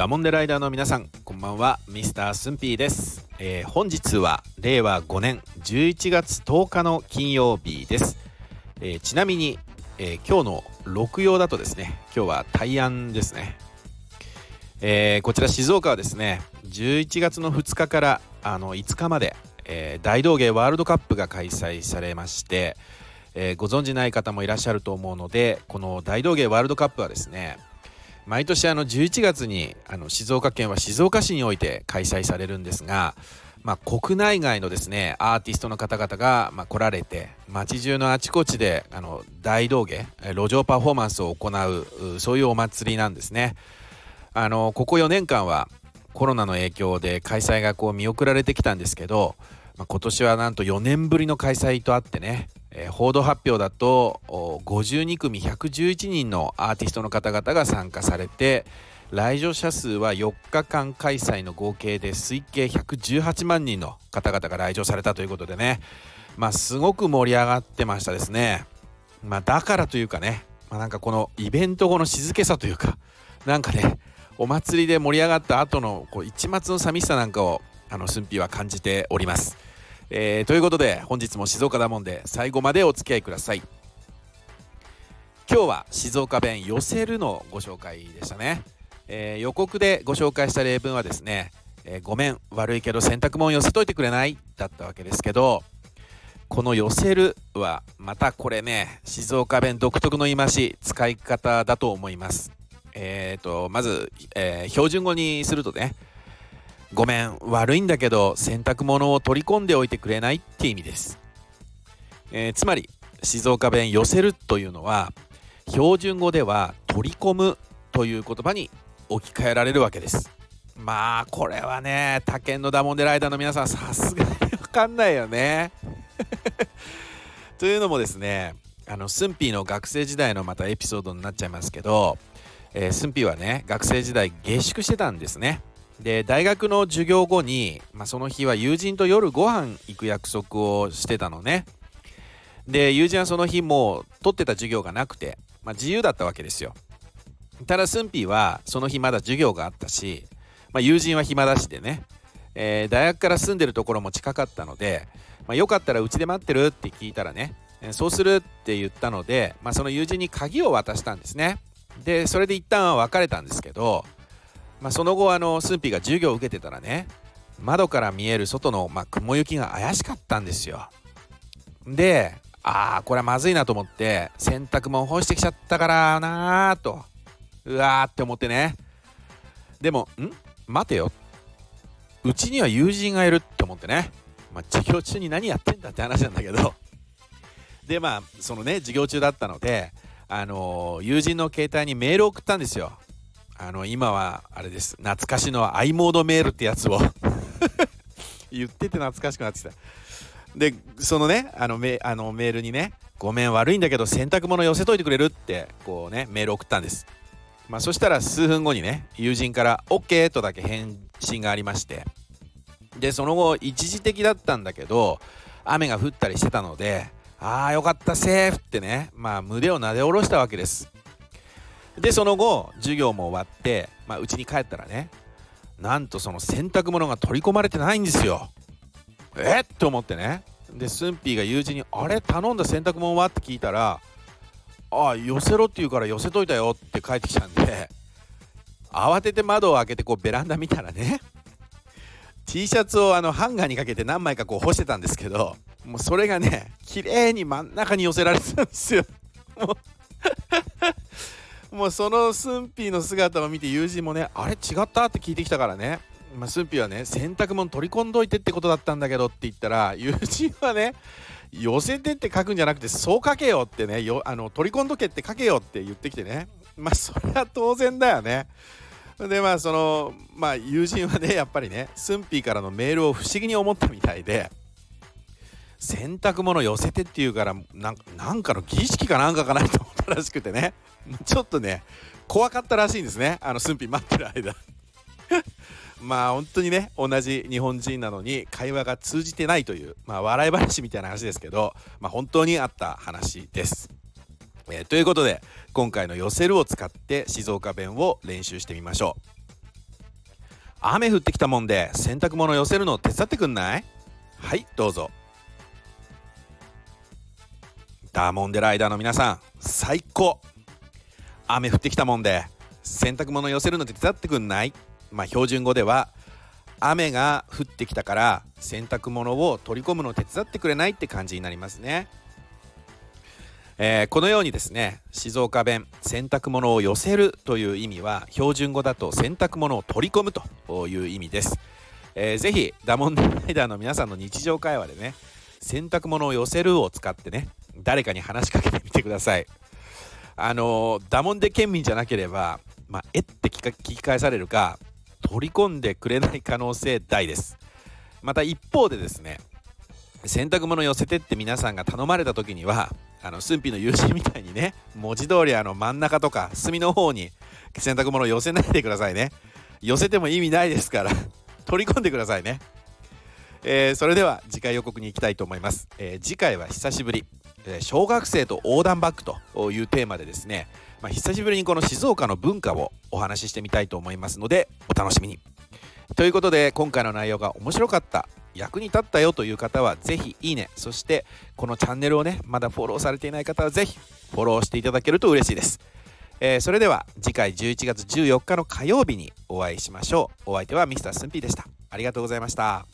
ダモンデライダーの皆さんこんばんは。ミスタースンピーです、えー、本日は令和5年11月10日の金曜日です、えー、ちなみに、えー、今日の六曜だとですね今日は大安ですね、えこちら静岡はですね11月の2日からあの5日まで、え大道芸ワールドカップが開催されましてえー、ご存じない方もいらっしゃると思うのでこの大道芸ワールドカップはですね毎年あの11月にあの静岡県は静岡市において開催されるんですが、まあ、国内外のですねアーティストの方々が、まあ、来られて街中のあちこちであの大道芸路上パフォーマンスを行うそういうお祭りなんですね。あのここ4年間はコロナの影響で開催がこう見送られてきたんですけど、まあ、今年はなんと4年ぶりの開催とあってねえー、報道発表だと52組111人のアーティストの方々が参加されて来場者数は4日間開催の合計で推計118万人の方々が来場されたということでねまあすごく盛り上がってましたですねまあだからというかね、まあ、なんかこのイベント後の静けさというかなんかねお祭りで盛り上がった後のこう一末の寂しさなんかをあの駿府は感じております。えー、ということで本日も静岡だもんで最後までお付き合いください。今日は静岡弁寄せるのご紹介でしたね、えー、予告でご紹介した例文はですね、えー、ごめん悪いけど洗濯物寄せといてくれないだったわけですけどこの寄せるはまたこれね静岡弁独特の言い回し使い方だと思います。えーとまず、えー、標準語にするとねごめん。悪いんだけど洗濯物を取り込んでおいてくれないって意味です、えー、つまり静岡弁寄せるというのは標準語では取り込むという言葉に置き換えられるわけです。まあこれはね他県のダモンデライダーの皆さんさすがに分かんないよね。というのもですねあのスンピーの学生時代のまたエピソードになっちゃいますけど、えー、スンピーはね学生時代下宿してたんですね。で大学の授業後に、まあ、その日は友人と夜ご飯行く約束をしてたのね。で友人はその日もう取ってた授業がなくて、まあ、自由だったわけですよ。ただスンピーはその日まだ授業があったし、まあ、友人は暇だしでね、えー、大学から住んでるところも近かったので、まあ、よかったらうちで待ってるって聞いたらねそうするって言ったので、まあ、その友人に鍵を渡したんですね。でそれで一旦は別れたんですけどまあ、その後あのスンピが授業を受けてたらね窓から見える外の、まあ、雲行きが怪しかったんですよ。でああこれはまずいなと思って洗濯物干してきちゃったからなーとうわーって思ってね。でもん？待てよ。うちには友人がいるって思ってね、まあ、授業中に何やってんだって話なんだけど。でまあそのね授業中だったのであのー、友人の携帯にメールを送ったんですよ。あの今はあれです。懐かしの i モードメールってやつを 言ってて懐かしくなってきた。でそのねあのメあのメールにねごめん悪いんだけど洗濯物寄せといてくれるってこうねメール送ったんです。まあそしたら数分後にね友人から OK とだけ返信がありまして。でその後一時的だったんだけど雨が降ったりしてたのでああよかったセーフってねまあ胸をなで下ろしたわけです。でその後授業も終わってまあ家に帰ったらねなんとその洗濯物が取り込まれてないんですよ。え？っと思ってね。でスンピーが友人に「あれ？頼んだ洗濯物は?」って聞いたら「ああ寄せろって言うから寄せといたよ」って帰ってきたんで慌てて窓を開けてこうベランダ見たらね T シャツをあのハンガーにかけて何枚かこう干してたんですけどもうそれがね綺麗に真ん中に寄せられてたんですよ。もうもうそのスンピーの姿を見て友人もねあれ違ったって聞いてきたからね。まあ、スンピーはね洗濯物取り込んどいてってことだったんだけどって言ったら 友人はね寄せてって書くんじゃなくてそう書けよってねよあの取り込んどけって書けよって言ってきてね。まあそれは当然だよね。でまあそのまあ友人はねやっぱりねスンピーからのメールを不思議に思ったみたいで洗濯物寄せてって言うからなんかの儀式かなんかかなと思ったらしくてね。ちょっとね怖かったらしいんですね。あの駿府待ってる間。まあ本当にね同じ日本人なのに会話が通じてないという、まあ、笑い話みたいな話ですけど、まあ、本当にあった話です。えー、ということで今回の「寄せる」を使って静岡弁を練習してみましょう。雨降ってきたもんで洗濯物寄せるの手伝ってくんない？はいどうぞ。ダーモンデライダーの皆さん最高。雨降ってきたもんで洗濯物寄せるの手伝ってくんない？まあ標準語では雨が降ってきたから洗濯物を取り込むのを手伝ってくれないって感じになりますね、えー、このようにですね静岡弁洗濯物を寄せるという意味は標準語だと洗濯物を取り込むという意味です、えー、ぜひダモンデライダーの皆さんの日常会話でね洗濯物を寄せるを使ってね誰かに話しかけてみてください。あの、ダモンデ県民じゃなければまあ、えって聞き返されるか取り込んでくれない可能性大です。また一方でですね洗濯物寄せてって皆さんが頼まれた時にはあの駿府の友人みたいにね文字通りあの真ん中とか隅の方に洗濯物寄せないでくださいね。寄せても意味ないですから取り込んでくださいね、えー、それでは次回予告に行きたいと思います、えー、次回は久しぶり、小学生と横断バッグというテーマでですねまあ、久しぶりにこの静岡の文化をお話ししてみたいと思いますのでお楽しみに。ということで今回の内容が面白かった役に立ったよという方はぜひいいねそしてこのチャンネルをねまだフォローされていない方はぜひフォローしていただけると嬉しいです、えー、それでは次回11月14日の火曜日にお会いしましょうお相手は Mr. スンピーでしたありがとうございました